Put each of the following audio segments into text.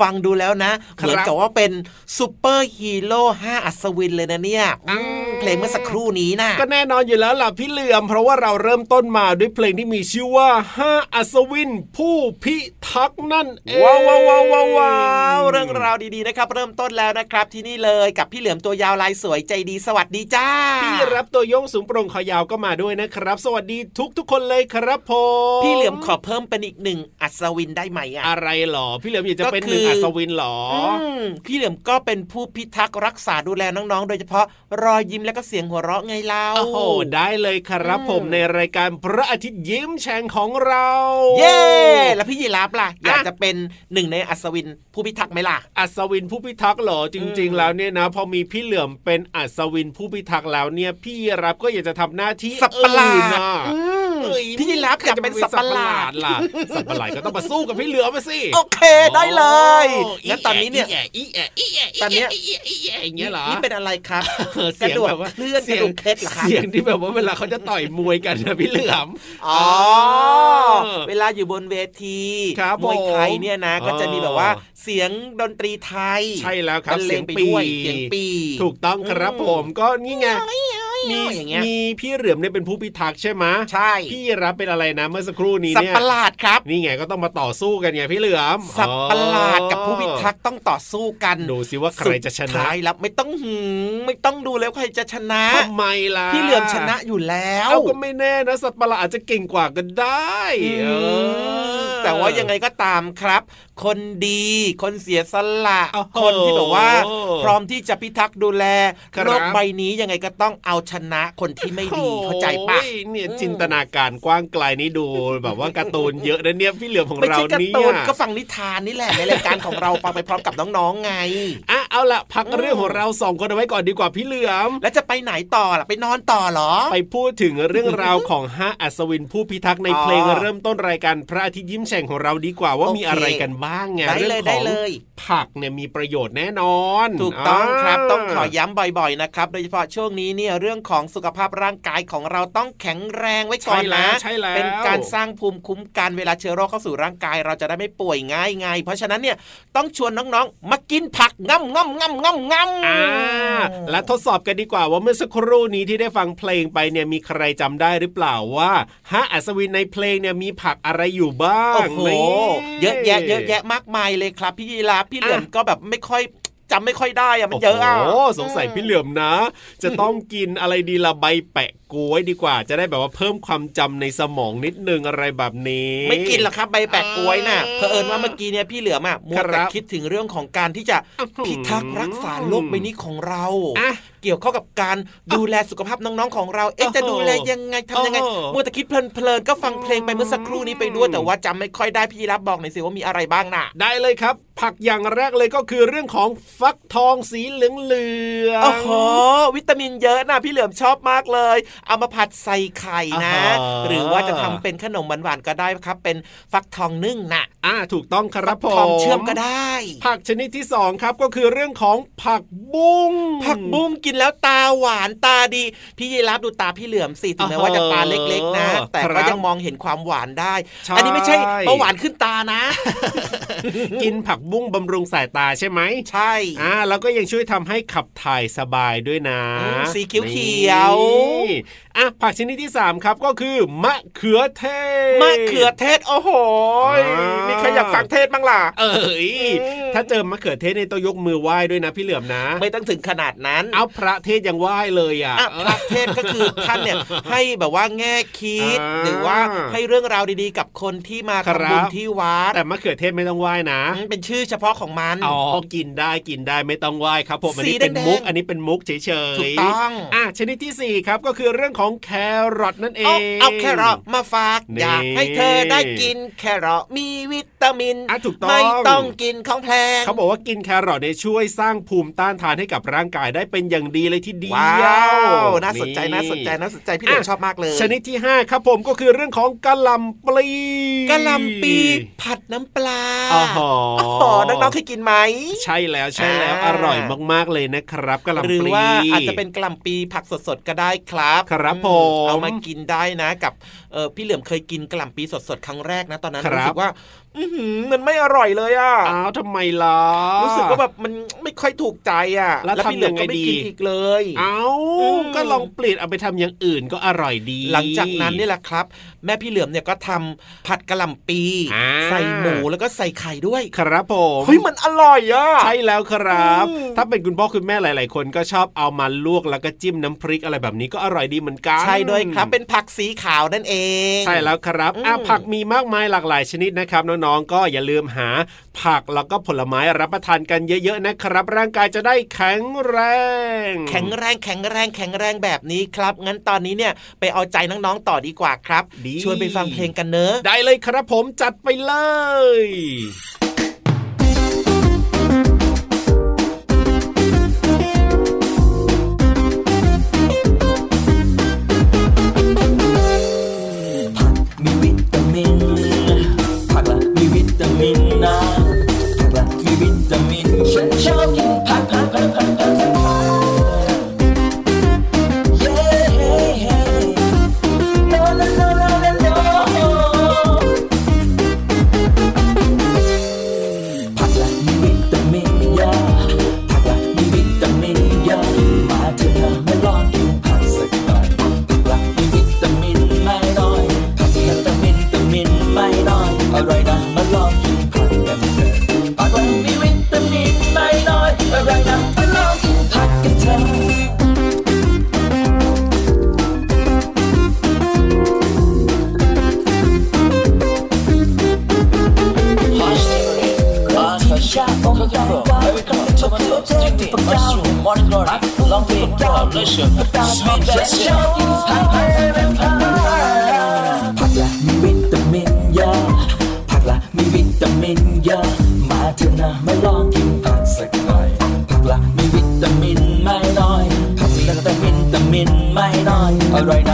ฟังดูแล้วนะ เหมือนกับว่าเป็นซูเปอร์ฮีโร่ห้าอัศวินเลยนะเนี่ยอืมเพลงเมื่อสักครู่นี้นะก็แน่นอนอยู่แล้วล่ะพี่เหลือมเพราะว่าเราเริ่มต้นมาด้วยเพลงที่มีชื่อว่าห้าอัศวิน ผู้พิทักษ์นั่นเองว้าวว้าวว้าวว้าวว้าวเรื่องราวดีๆนะครับ เริ่มต้นแล้วนะครับที่นี่เลยกับพี่เหลือมตัวยาวลายสวยใจดีสวัสดีจ้าพี่ราฟตัวโย่งสูงโปร่งคอยาวก็มาด้วยนะครับ สวัสดีทุกทุกๆคนเลยครับผมพี่เหลือมขอเพิ่มเป็นอีกหนึ่ง อัศวินได้ไหมอะอะไรหรอ พี่เหลือมอยากจะเป็นก็หคือนึ่งอัศวินหรอมพี่เหลือมก็เป็นผู้พิทักษ์รักษาดูแลน้องๆ โดยเฉพาะรอยยิ้มและก็เสียงหัวเราะไงเล่าโอ้โหได้เลยครับอืมผมในรายการพระอาทิตย์ยิ้มแฉ่งของเรา เย้แล้วพี่ยีรับล่ะอยากจะเป็นหนึ่งในอัศวินผู้พิทักษ์ไหมล่ะอัศวินผู้พิทักษ์เหรอจริงอืมๆแล้วเนี่ยนะ พอมีพี่เหลือมเป็นอัศวินผู้พิทักษ์แล้วเนี่ย พี่รับก็อยากจะทำหน้าที่สับประหลาอื่ดนน่ะอืมเอ้ย พี่ยีรับอยากเป็นสับประหลาดล่ะสับประหลาดก็ต้องมาสู้กับพี่เหลือมมาสิโอเคได้เลยโอ้งั้นตอนนี้เนี่ยอีแอะอีแอะอีแะอีแะตอนเนี้ยอีแะอีแะอย่างเงี้ยเหรอนี่เป็นอะไรครับเออกเสีระยงดูกแบบว่าเคลื่อนกเสีระยงดูกเคล็ดเหรอครับเสียงที่แบบว่าเวลาเขาจะต่อยมวยกันนะพี่เหลือมอ๋อเออเวลาอยู่บนเวทีครับมวยไทยผมเนี่ยนะ ก็จะมีแบบว่าเสียงดนตรีไทย ใช่แล้วครับบรรเลงไปเสียงปีด้วยเสียงปี ถูกต้องครับอืมผมก็นี่ไง มีอย่างเงี้ยมีพี่เหลือมเนี่ยเป็นผู้พิทักษ์ใช่ไหมใช่ พี่รับเป็นอะไรนะเมื่อสักครู่นี้สับเนี่ยประหลาดครับนี่ไงก็ต้องมาต่อสู้กันไงพี่เหลือมสับประหลาดอ๋อกับผู้พิทักษ์ต้องต่อสู้กันดูสิว่าใครจะชสุนะดท้ายแล้วไม่ต้องหืมไม่ต้องดูแล้วใครจะชนะทำไมล่ะพี่เหลือมชนะอยู่แล้วเอาก็ไม่แน่นะสัตว์ประหลาดอาจจะเก่งกว่าก็ได้อืมเออแต่ว่ายังไงก็ตามครับ คนดี คนเสียสละโอ้โหคนที่แบบว่า พร้อมที่จะพิทักษ์ดูแลครับโลกใบนี้ยังไงก็ต้องเอาชนะคนที่ไม่ดีเข้าใจปะโอ้ยเนี่ยจินตนาการกว้างไกลนี่ดูแบบว่าการ์ตูนเยอะนะเนี่ยพี่เหลือมของไม่เราใช่การ์เนี่ตูนยก็ฟังนิทานนี่แหละในรายการของเราฟังไปพร้อมกับน้องๆไงอะเอาละพักเรื่องของเราสองคนเอาไว้ก่อนดีกว่าพี่เหลือมแล้วจะไปไหนต่อล่ะไปนอนต่อเหรอ ไปพูดถึงเรื่องราวของห้าอัศวินผู้พิทักษ์ในเพลงเริ่มต้นรายการพระอาทิตย์ยิ้มแฉ่งของเราดีกว่าว่ามีอะไรกันบ้างไงได้เรื่เลอยงขได้องเลยผักเนี่ยมีประโยชน์แน่นอน ถูกต้องครับาต้องขอย้ำบ่อยๆนะครับโดยเฉพาะช่วงนี้เนี่ยเรื่องของสุขภาพร่างกายของเราต้องแข็งแรงไว้ก่อนนะใช่แล้วเป็นการสร้างภูมิคุ้มกันเวลาเชื้อโรคเข้าสู่ร่างกาย เราจะได้ไม่ป่วยง่ายไงเพราะฉะนั้นเนี่ยต้องชวนน้องๆ มากินผักง่ำง่ำง่ำง่ำง่ำอ่าและทดสอบกันดีกว่าว่าเมื่อสักครู่นี้ที่ได้ฟังเพลงไปเนี่ยมีใครจำได้หรือเปล่าว่าฮะอัศวินในเพลงเนี่ยมีผักอะไรอยู่บ้างโอ้โหนี่เยอะแยะเยอะแยะมากมายเลยครับพี่ยีราฟพี่เหลือมก็แบบไม่ค่อย จำไม่ค่อยได้อะมันเยอะอะโอ้สงสัยพี่เหลือมนะ จะต้องกินอะไรดีละใบแปะกล้วยดีกว่า จะได้แบบว่าเพิ่มความจำในสมองนิดนึงอะไรแบบนี้ ไม่กินหรอกครับใบแปะกล้วยน่ะเพอเอิญว่าเมื่อกี้เนี่ยพี่เหลือมอะมัวครัแต่บคิดถึงเรื่องของการที่จะอื้อหือพิทักษ์รักษาโลกใบนี้ของเราอะเกี่ยวข้องกับการดูแลสุขภาพน้องๆของเรา เอ๊ะโอ้โหจะดูแลยังไงทำยังไงโอ้โหมัวแต่คิดเพลินๆก็ฟังเพลงไปเมื่อสักครู่นี้ไปด้วยแต่ว่าจำไม่ค่อยได้พี่รับบอกหน่อยสิว่ามีอะไรบ้างน่ะ ได้เลยครับ ผักอย่างแรกเลยก็คือเรื่องของฟักทองสีเหลืองเหลืองโอ้โหวิตามินเยอะนะพี่เหลือมชอบมากเลย เอามาผัดใส่ไข่นะอ่าฮะหรือว่าจะทำเป็นขนมหวานๆก็ได้ครับ เป็นฟักทองนึ่งน่ะอ่าถูกต้องครับผทองมเชื่อมก็ได้ ผักชนิดที่สองครับก็คือเรื่องของผักบุ้งผักบุ้งกินแล้วตาหวานตาดี พี่ยีรับดูตาพี่เหลือมสิถึงแม้ว่าจะตาเล็กๆนะ แต่ก็ยังมองเห็นความหวานได้ใช่อันนี้ไม่ใช่เบาหวานขึ้นตานะ กินผักบุ้งบำรุงสายตาใช่ไหมใช่อ่าแล้วก็ยังช่วยทำให้ขับถ่ายสบายด้วยนะอืมสีเขียวๆนี่ อะผักชนิดที่สามครับก็คือ มะเขือเทศ มะเขือเทศโอ้โหอ่ามีมีใครอยากฟังเทศบ้างล่ะ เอ้ยอืมถ้าเจอมะเขือเทศเนี่ยต้องยกมือไหว้ด้วยนะพี่เหลือมนะ ไม่ต้องถึงขนาดนั้น เอาพระเทศยังไหว้เลยอะอะพระเทศก็คือท่านเนี่ยให้แบบว่าแง่คิดอ่าหรือว่าให้เรื่องราวดีๆ กับคนที่มาครับทำบุญที่วัดแต่มะเขือเทศไม่ต้องไหว้นะอืมเป็นชื่อเฉพาะของมันอ๋อกินได้กินได้ไม่ต้องไหว้ครับผมอันนี้สีเป็นแดงๆมุกอันนี้เป็นมุกเฉยๆถูกต้องอะชนิดที่สี่ครับก็คือเรื่องของแครอทนั่นเอเอางเอาแครอทมาฝากนี่อยากให้เธอได้กินแครอทมีวิตามินอะถูกต้องไม่ต้องกินของแพงเขาบอกว่ากินแครอทเนี่ยช่วยสร้างภูมิต้านทานให้กับร่างกายได้เป็นอย่างดีเลยทีเดียวว้าวน่าสนใจน่าสนใจน่าสนใจพี่เหลือมชอบมากเลย ชนิดที่ห้าครับผมก็คือเรื่องของกะหล่ำปลีกะหล่ำปีผัดน้ำปลาอ๋อหออ๋อน้องๆเคยกินไหม ใช่แล้วใช่แล้วอ่าอร่อยมากๆเลยนะครับกะหล่ำปลีหรือว่าอาจจะเป็นกะหล่ำปีผักสดๆก็ได้ครับครับอืผมเอามากินได้นะ กับเออพี่เหลือมเคยกินกะหล่ำปีสดๆ ครั้งแรกนะ ตอนนั้นครับรู้สึกว่าอือหือมันไม่อร่อยเลยอะอ้าวทำไมล่ะรู้สึกว่าแบบมันไม่ค่อยถูกใจอะ แล้วพี่เหลือมก็ทำยังไงไม่ดีกินอีกเลย เอาอืมก็ลองเปลี่ยนเอาไปทำอย่างอื่นก็อร่อยดี หลังจากนั้นนี่แหละครับ แม่พี่เหลือมเนี่ยก็ทำผัดกะหล่ำปีอ่าใส่หมูแล้วก็ใส่ไข่ด้วย ครับผมเฮ้ยมันอร่อยอะใช่แล้วครับอืมถ้าเป็นคุณพ่อคุณแม่หลาย ๆ คนก็ชอบเอามาลวกแล้วก็จิ้มน้ำพริกอะไรแบบนี้ก็อร่อยดีเหมือนกันใช่ด้วยครับเป็นผักสีขาวนั่นเอง ใช่แล้วครับอะอืมผักมีมากมายหลากหลายชนิดนะครับน้องๆก็อย่าลืมหา ผักแล้วก็ผลไม้รับประทานกันเยอะๆนะครับ ร่างกายจะได้แข็งแรง แข็งแรงแข็งแรงแข็งแรงแบบนี้ครับ งั้นตอนนี้เนี่ยไปเอาใจน้องๆต่อดีกว่าครับดีชวนไปฟังเพลงกันเนอะได้เลยครับผมจัดไปเลย มินนะผักละมีวิตามิน ฉันชอบกินผัก ต้องจะชผักละมีวิตามินเยอะผักละมีวิตามินเยอะมาเถอะนะมาลองกินผักสักหน่ผักละมีวิตามินไม่น้อยผักมีวิตามินไม่น้อย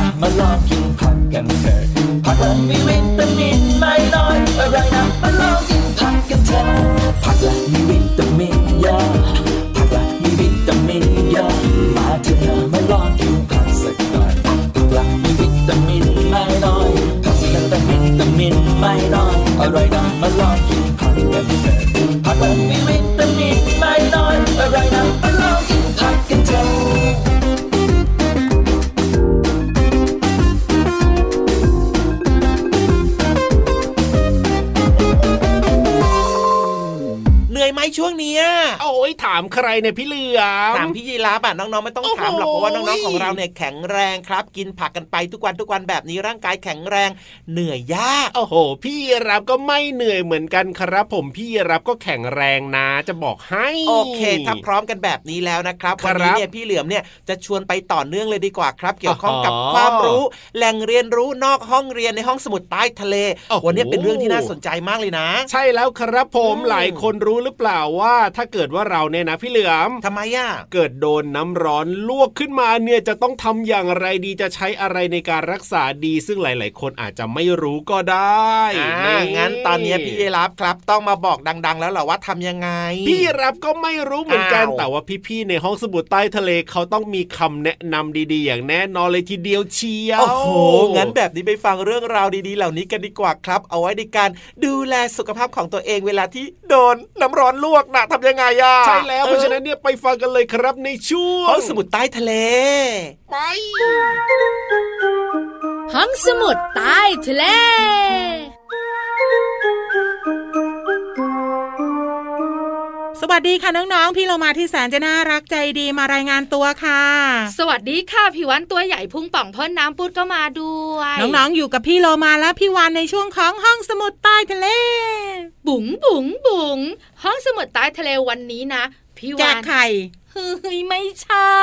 ช่วงเนี้ยโอ้ยถามใครเนี่ยพี่เหลือมถามพี่ยีราฟอะน้องๆไม่ต้องโอ้โหถามหรอกเพราะว่าน้องๆของเราเนี่ยแข็งแรงครับ กินผักกันไปทุกวันทุกวันแบบนี้ร่างกายแข็งแรง เหนื่อยยากโอ้โห พี่รับก็ไม่เหนื่อยเหมือนกันครับผมพี่รับก็แข็งแรงนะจะบอกให้โอเคถ้าพร้อมกันแบบนี้แล้วนะครับครับวันนี้เนี่ยพี่เหลือมเนี่ยจะชวนไปต่อเนื่องเลยดีกว่าครับ เกี่ยวข้องกับอ๋อความรู้ แหล่งเรียนรู้นอกห้องเรียนในห้องสมุดใต้ทะเลโอ้โหวันนี้เป็นเรื่องที่น่าสนใจมากเลยนะ ใช่แล้วครับผมอืมหลายคนรู้หรือเปล่าว่าถ้าเกิดว่าเราเนี่ยนะพี่เหลือมทำไมอะเกิดโดนน้ำร้อนลวกขึ้นมาเนี่ยจะต้องทำอย่างไรดีจะใช้อะไรในการรักษาดี ซึ่งหลาย ๆ คนอาจจะไม่รู้ก็ได้อ่างั้นตอนนี้พี่ยีราฟครับ ต้องมาบอกดัง ๆ แล้วเหรอว่าทำยังไง พี่รับก็ไม่รู้เหมือนกันอ้าวแต่ว่าพี่ ๆ ในห้องสมุดใต้ทะเลเขาต้องมีคำแนะนำดี ๆ อย่างแน่นอนเลยทีเดียวเชียวโอ้โหงั้นแบบนี้ไปฟังเรื่องราวดี ๆ เหล่านี้กันดีกว่าครับ เอาไว้ในการดูแลสุขภาพของตัวเองเวลาที่โดนน้ำร้อนลวกนะทำยังไงอะใช่แล้วเพราะฉะนั้นเนี่ยไปฟังกันเลยครับในช่วงห้องสมุดใต้ทะเล ไป ห้องสมุดใต้ทะเล สวัสดีค่ะน้องๆ พี่เรามาที่แสนจะน่ารักใจดีมารายงานตัวค่ะ สวัสดีค่ะผิววันตัวใหญ่พุงป่องพ่นน้ำปุดก็มาด้วย น้องๆ อยู่กับพี่โลมาและพี่วานในช่วงของห้องสมุดใต้ทะเล บุ๋งบุ๋งบุ๋งห้องสมุดใต้ทะเลวันนี้นะ พี่แจวากนไข่ เฮ้ยไม่ใช่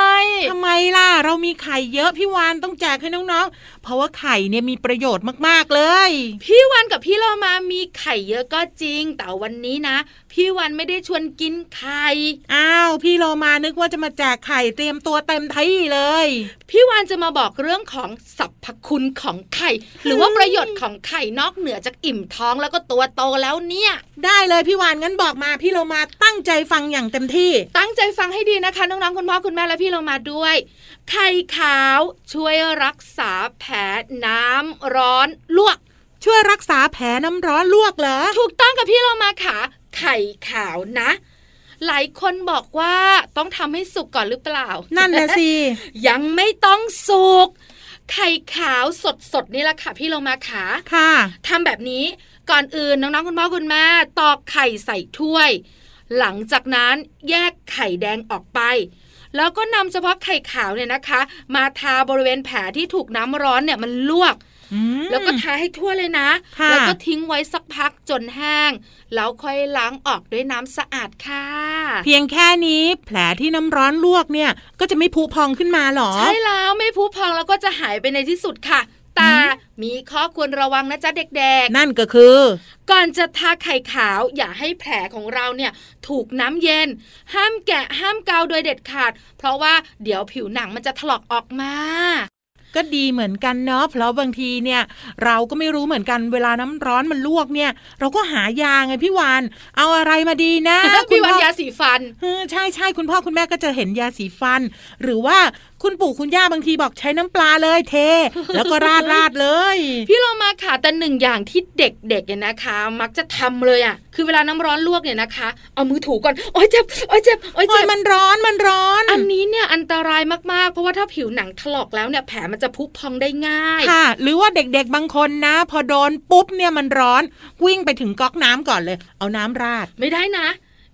ทำไมล่ะ เรามีไข่เยอะพี่วานต้องแจกให้น้องๆ เพราะว่าไข่เนี่ยมีประโยชน์มากๆเลย พี่วันกับพี่เรามามีไข่เยอะก็จริง แต่วันนี้นะ พี่วันไม่ได้ชวนกินไข่อ้าวพี่โลมานึกว่าจะมาแจกไข่เตรียมตัวเต็มที่เลย พี่วานจะมาบอกเรื่องของสรรพคุณของไข่ หรือว่าประโยชน์ของไข่นอกเหนือจากอิ่มท้องแล้วก็ตัวโตแล้วเนี่ย ได้เลยพี่วานงั้นบอกมาพี่โลมาตั้งใจฟังอย่างเต็มที่ ตั้งใจฟังให้ดีนะคะน้องๆคุณพ่อคุณแม่และพี่เรามาด้วย ไข่ขาวช่วยรักษาแผลน้ำร้อนลวก ช่วยรักษาแผลน้ำร้อนลวกเหรอ ถูกต้องกับพี่เรามาค่ะ ไข่ขาวนะหลายคนบอกว่าต้องทำให้สุกก่อนหรือเปล่า นั่นแหละสิ ยังไม่ต้องสุก ไข่ขาวสดๆนี่แหละค่ะ พี่เรามาขาค่ะทำแบบนี้ก่อนอื่นน้องๆคุณพ่อคุณแม่ตอกไข่ใส่ถ้วย หลังจากนั้นแยกไข่แดงออกไป แล้วก็นำเฉพาะไข่ขาวเนี่ยนะคะ มาทาบริเวณแผลที่ถูกน้ำร้อนเนี่ยมันลวกอืมแล้วก็ทาให้ทั่วเลยนะค่ะแล้วก็ทิ้งไว้สักพักจนแห้ง แล้วค่อยล้างออกด้วยน้ำสะอาดค่ะ เพียงแค่นี้แผลที่น้ำร้อนลวกเนี่ย ก็จะไม่พุพองขึ้นมาหรอ ใช่แล้วไม่พุพองแล้วก็จะหายไปในที่สุดค่ะ แต่มีข้อควรระวังนะจ๊ะเด็กนั่นก็คือๆก่อนจะทาไข่ขาวอย่าให้แผลของเราเนี่ยถูกน้ำเย็น ห้ามแกะห้ามเกาโดยเด็ดขาด เพราะว่าเดี๋ยวผิวหนังมันจะถลอกออกมาก็ดีเหมือนกันเนาะเพราะบางทีเนี่ย เราก็ไม่รู้เหมือนกันเวลาน้ำร้อนมันลวกเนี่ย เราก็หายาไงพี่วานเอาอะไรมาดีนะพี่วันพ่อยาสีฟันเออใช่ใช่คุณพ่อคุณแม่ก็จะเห็นยาสีฟัน หรือว่า คุณปู่คุณย่าบางทีบอกใช้น้ำปลาเลยเท แล้วก็ราดราดเลย พี่เรามาค่ะแต่หนึ่งอย่างที่เด็กๆเนี่ยนะคะ มักจะทำเลยอะคือเวลาน้ำร้อนลวกเนี่ยนะคะ เอามือถูก่อนโอ๊ยเจ็บโอ๊ยเจ็บโอ๊ยโอ้เจ็ยบมันร้อนมันร้อน อันนี้เนี่ยอันตรายมากๆ เพราะว่าถ้าผิวหนังถลอกแล้วเนี่ยแผลมันจะพุพองได้ง่ายค่ะ หรือว่าเด็กๆบางคนนะ พอโดนปุ๊บเนี่ยมันร้อนวิ่งไปถึงก๊อกน้ำก่อนเลย เอาน้ำราดไม่ได้นะ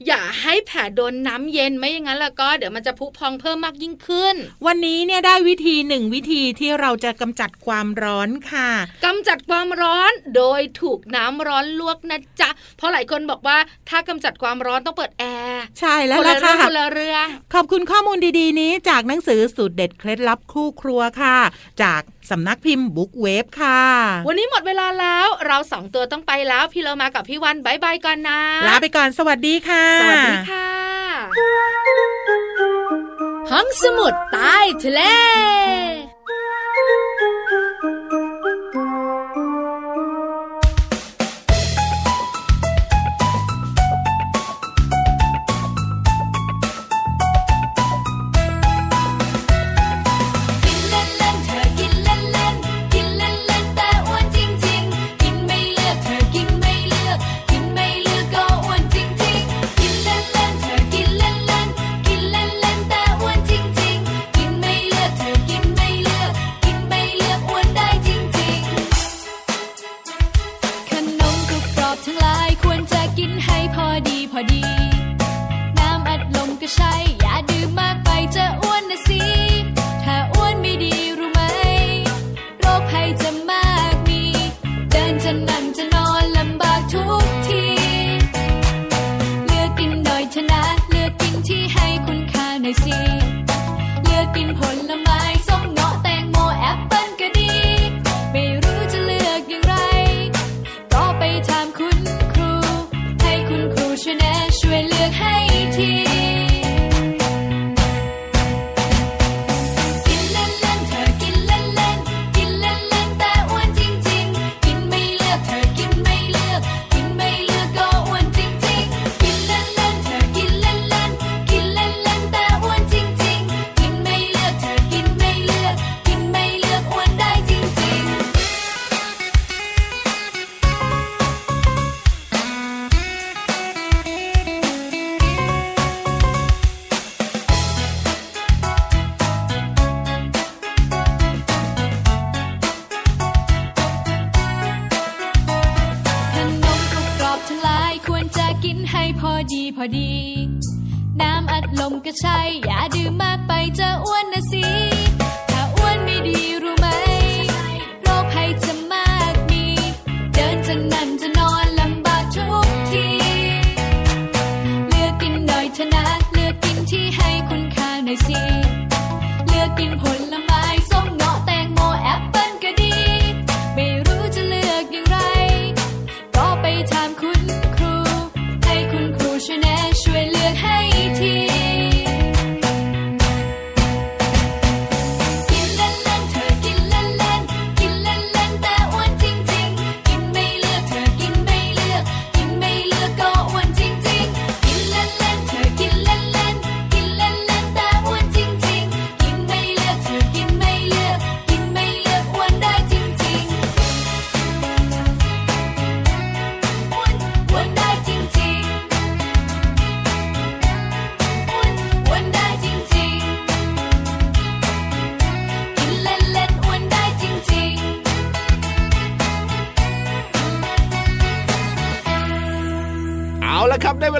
อย่าให้แผลโดนน้ำเย็นไม่อย่างนั้นแล้วก็เดี๋ยวมันจะพุพองเพิ่มมากยิ่งขึ้น วันนี้เนี่ยได้วิธีหนึ่งวิธีที่เราจะกำจัดความร้อนค่ะกำจัดความร้อนโดยถูกน้ำร้อนลวกนะจ๊ะ เพราะหลายคนบอกว่าถ้ากำจัดความร้อนต้องเปิดแอร์ใช่แล้วคนล่ะละเรื่ค่ะองคนละเรื่องขอบคุณข้อมูลดีๆ นี้จากหนังสือสูตรเด็ดเคล็ดลับคู่ครัวค่ะ จากสำนักพิมพ์บุ๊กเวฟค่ะ วันนี้หมดเวลาแล้วเราสองตัวต้องไปแล้วพี่เรามากับพี่วันบายบายก่อนนะลาไปก่อนสวัสดีค่ะสวัสดีค่ะ ห้องสมุดใต้ทะเล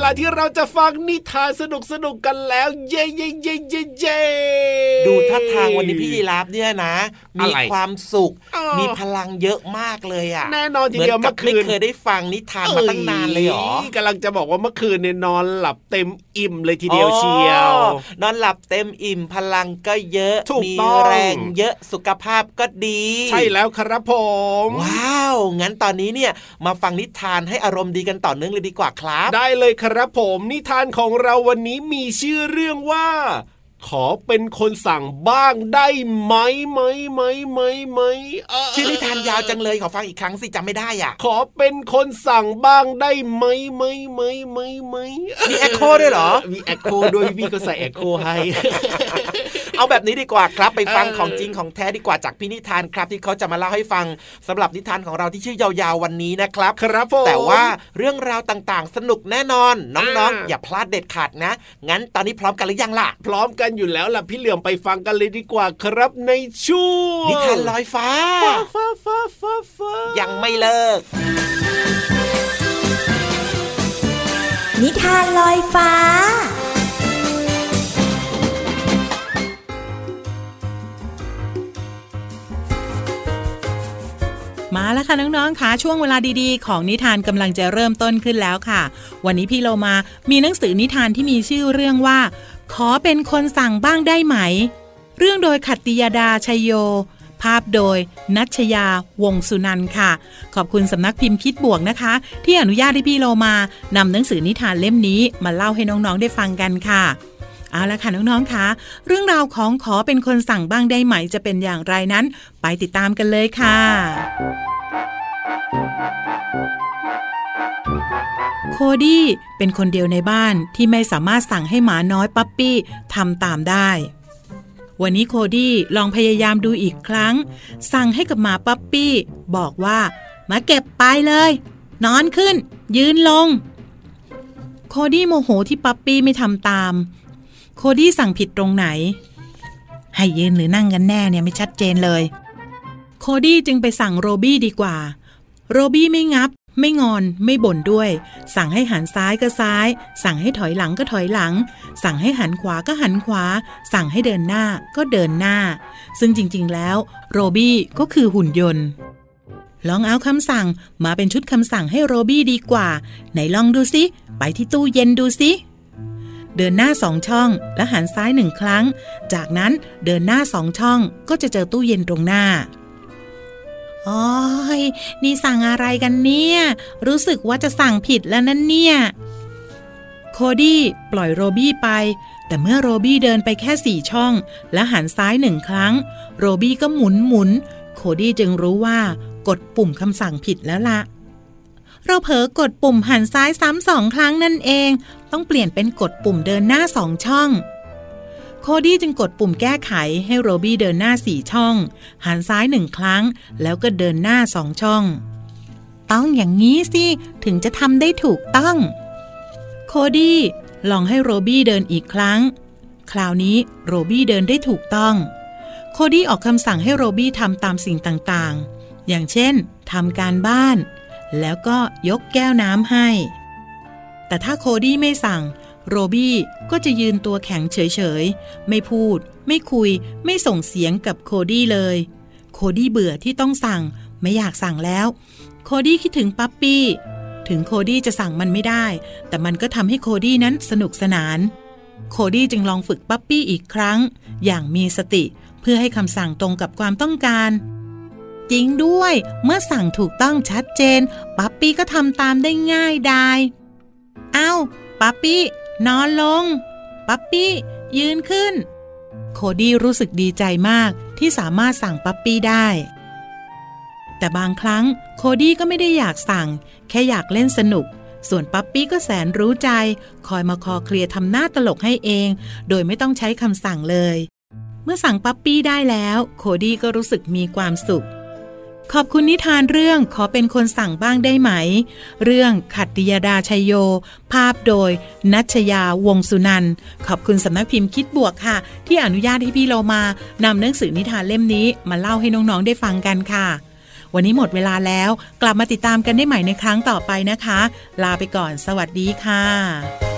ลาที่เราจะฟังนิทานสนุกสนุกๆกันแล้ว เย่เย่เย่เย่เย่ ดูท่าทางวันนี้พี่ยีราฟเนี่ยนะ มีอะไรความสุขเออมีพลังเยอะมากเลยอะแน่นอนทีเหมือนเดียวกับเมื่อคืไม่นเคยได้ฟังนิทานมาตั้งนานเลยเหรอกำลังจะบอกว่าเมื่อคืนเนี่ยนอนหลับเต็มอิ่มเลยทีเดียวเชียวอ๋อนอนหลับเต็มอิ่มพลังก็เยอะถูกมีต้องแรงเยอะสุขภาพก็ดี ใช่แล้วครับผม ว้าว งั้นตอนนี้เนี่ยมาฟังนิทานให้อารมณ์ดีกันต่อเนื่องเลยดีกว่าครับ ได้เลยครับผมนิทานของเราวันนี้มีชื่อเรื่องว่า ขอเป็นคนสั่งบ้างได้ไหมไหมไหมไหมไหมเชื่อนิทานยาวจังเลยขอฟังอีกครั้งสิจำไม่ได้อะ ขอเป็นคนสั่งบ้างได้ไหมไหมไหมไหมไหมมีแอคโคด้วยเหรอ มีแอคโคด้วยพี่ก็ใส่แอคโคให้ เอาแบบนี้ดีกว่าครับไปฟังเออของจริงของแท้ดีกว่าจากพี่นิทานครับ ที่เขาจะมาเล่าให้ฟังสำหรับนิทานของเราที่ชื่อยาวๆวันนี้นะครับ ครับผมแต่ว่าเรื่องราวต่างๆ สนุกแน่นอน น้องอ่าๆอย่าพลาดเด็ดขาดนะ งั้นตอนนี้พร้อมกันหรือยังล่ะ พร้อมกันอยู่แล้วล่ะพี่เหลือมไปฟังกันเลยดีกว่าครับในช่วงนิทานลอยฟ้าฟ้าฟ้าฟ้าฟ้าฟ้ายังไม่เลิก นิทานลอยฟ้า แล้วค่ะน้องๆค่ะช่วงเวลาดีๆ ของนิทานกำลังจะเริ่มต้นขึ้นแล้วค่ะ วันนี้พี่โลมามีหนังสือนิทานที่มีชื่อเรื่องว่า ขอเป็นคนสั่งบ้างได้ไหม เรื่องโดยขัตติยาดาชยโย ภาพโดย นัชยาวงสุนันค่ะ ขอบคุณสำนักพิมพ์คิดบวกนะคะ ที่อนุญาตให้พี่โลมานำหนังสือนิทานเล่มนี้มาเล่าให้น้องๆได้ฟังกันค่ะเอาละค่ะน้องๆค่ะเรื่องราวของขอเป็นคนสั่งบ้างได้ไหมจะเป็นอย่างไรนั้น ไปติดตามกันเลยค่ะ โคดี้เป็นคนเดียวในบ้านที่ไม่สามารถสั่งให้หมาน้อยปั๊ปปี้ทำตามได้ วันนี้โคดี้ลองพยายามดูอีกครั้ง สั่งให้กับหมาปั๊ปปี้บอกว่ามาเก็บไปเลย นอนขึ้น ยืนลง โคดี้โมโหที่ปั๊ปปี้ไม่ทำตาม โคดี้สั่งผิดตรงไหน ให้ยืนหรือนั่งกันแน่เนี่ยไม่ชัดเจนเลย โคดี้จึงไปสั่งโรบี้ดีกว่า โรบี้ไม่งับ ไม่งอนไม่บ่นด้วย สั่งให้หันซ้ายก็ซ้าย สั่งให้ถอยหลังก็ถอยหลัง สั่งให้หันขวาก็หันขวา สั่งให้เดินหน้าก็เดินหน้า ซึ่งจริงๆแล้ว โรบี้ก็คือหุ่นยนต์ลองเอาคำสั่งมาเป็นชุดคำสั่งให้โรบี้ดีกว่า ไหนลองดูสิไปที่ตู้เย็นดูสิเดินหน้าสองช่องและหันซ้ายหนึ่งครั้ง จากนั้นเดินหน้าสองช่องก็จะเจอตู้เย็นตรงหน้า โอ้ยนี่สั่งอะไรกันเนี่ย รู้สึกว่าจะสั่งผิดแล้วนั่นเนี่ย โคดี้ปล่อยโรบี้ไป แต่เมื่อโรบี้เดินไปแค่สี่ช่อง และหันซ้ายหนึ่งครั้ง โรบี้ก็หมุนหมุน โคดี้จึงรู้ว่ากดปุ่มคำสั่งผิดแล้วละเราเผลอกดปุ่มหันซ้ายซ้ำสองครั้งนั่นเอง ต้องเปลี่ยนเป็นกดปุ่มเดินหน้าสองช่อง โคดี้จึงกดปุ่มแก้ไขให้โรบี้เดินหน้าสี่ช่อง หันซ้ายหนึ่งครั้ง แล้วก็เดินหน้าสองช่อง ต้องอย่างนี้สิ ถึงจะทำได้ถูกต้อง โคดี้ลองให้โรบี้เดินอีกครั้ง คราวนี้โรบี้เดินได้ถูกต้อง โคดี้ออกคำสั่งให้โรบี้ทำตามสิ่งต่างๆ อย่างเช่นทำการบ้าน แล้วก็ยกแก้วน้ำให้ แต่ถ้าโคดี้ไม่สั่ง โรบี้ก็จะยืนตัวแข็งเฉยๆ ไม่พูด ไม่คุย ไม่ส่งเสียงกับโคดี้เลย โคดี้เบื่อที่ต้องสั่ง ไม่อยากสั่งแล้ว โคดี้คิดถึงปั๊ปปี้ ถึงโคดี้จะสั่งมันไม่ได้ แต่มันก็ทำให้โคดี้นั้นสนุกสนาน โคดี้จึงลองฝึกปั๊ปปี้อีกครั้ง อย่างมีสติ เพื่อให้คำสั่งตรงกับความต้องการจริงด้วย เมื่อสั่งถูกต้องชัดเจน ปั๊ปปี้ก็ทำตามได้ง่ายดาย เอ้า ปั๊ปปี้ นอนลง ปั๊ปปี้ ยืนขึ้น โคดี้รู้สึกดีใจมากที่สามารถสั่งปั๊ปปี้ได้ แต่บางครั้งโคดี้ก็ไม่ได้อยากสั่ง แค่อยากเล่นสนุก ส่วนปั๊ปปี้ก็แสนรู้ใจ คอยมาคลอเคลียทำหน้าตลกให้เอง โดยไม่ต้องใช้คำสั่งเลย เมื่อสั่งปั๊ปปี้ได้แล้ว โคดี้ก็รู้สึกมีความสุข ขอบคุณนิทานเรื่องขอเป็นคนสั่งบ้างได้ไหม เรื่องขัตติยดาชัยโย ภาพโดย นัชยาวงสุนันท์ขอบคุณสำนักพิมพ์คิดบวกค่ะ ที่อนุญาตให้พี่เรามานำหนังสือนิทานเล่มนี้มาเล่าให้น้องๆได้ฟังกันค่ะ วันนี้หมดเวลาแล้วกลับมาติดตามกันได้ใหม่ในครั้งต่อไปนะคะ ลาไปก่อน สวัสดีค่ะ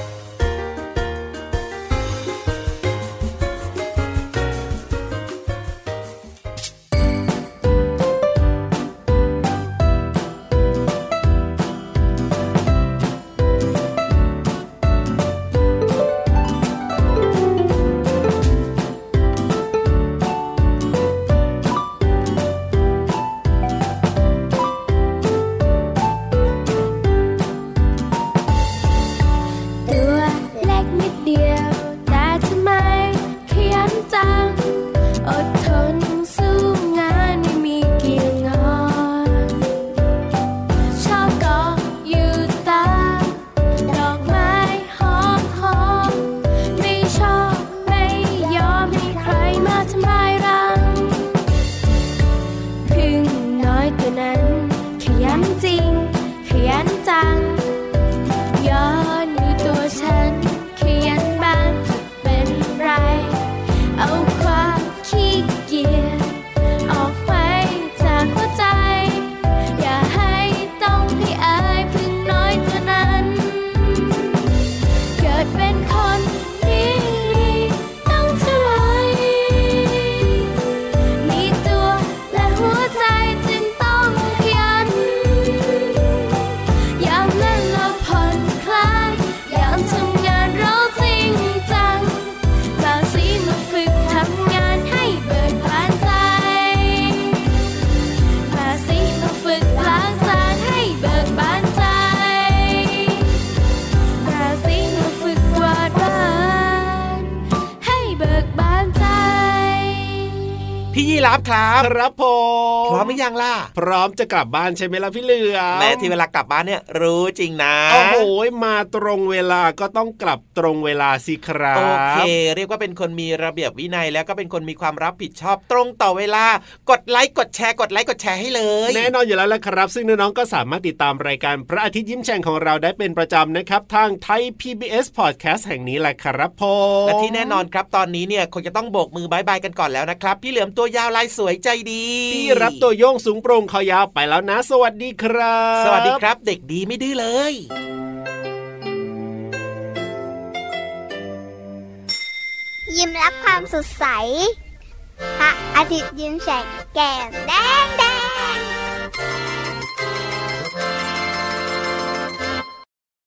ครับ ครับผม อมหรือยังล่ะ พร้อมจะกลับบ้านใช่ไหมล่ะพี่เหลือมแม้ที่เวลากลับบ้านเนี่ยรู้จริงนะโอ้โหมาตรงเวลาก็ต้องกลับตรงเวลาสิครับโอเค เรียกว่าเป็นคนมีระเบียบวินัยแล้วก็เป็นคนมีความรับผิดชอบตรงต่อเวลา กดไลค์กดแชร์กดไลค์กดแชร์ให้เลย แน่นอนอยู่แล้วละครับ ซึ่งน้องๆก็สามารถติดตามรายการพระอาทิตย์ยิ้มแฉ่งของเราได้เป็นประจำนะครับทางไทย PBS Podcast แห่งนี้แหละครับผมและที่แน่นอนครับตอนนี้เนี่ยคงจะต้องโบกมือบายบายกันก่อนแล้วนะครับ พี่เหลือมตัวยาวลายสวยใจดีพี่รับตัวโยงสูงโปร่งคอยาวไปแล้วนะ สวัสดีครับ สวัสดีครับ เด็กดีไม่ดื้อเลยยิ้มรับความสดใส พระอาทิตย์ยิ้มแฉกแก้มแดงแดง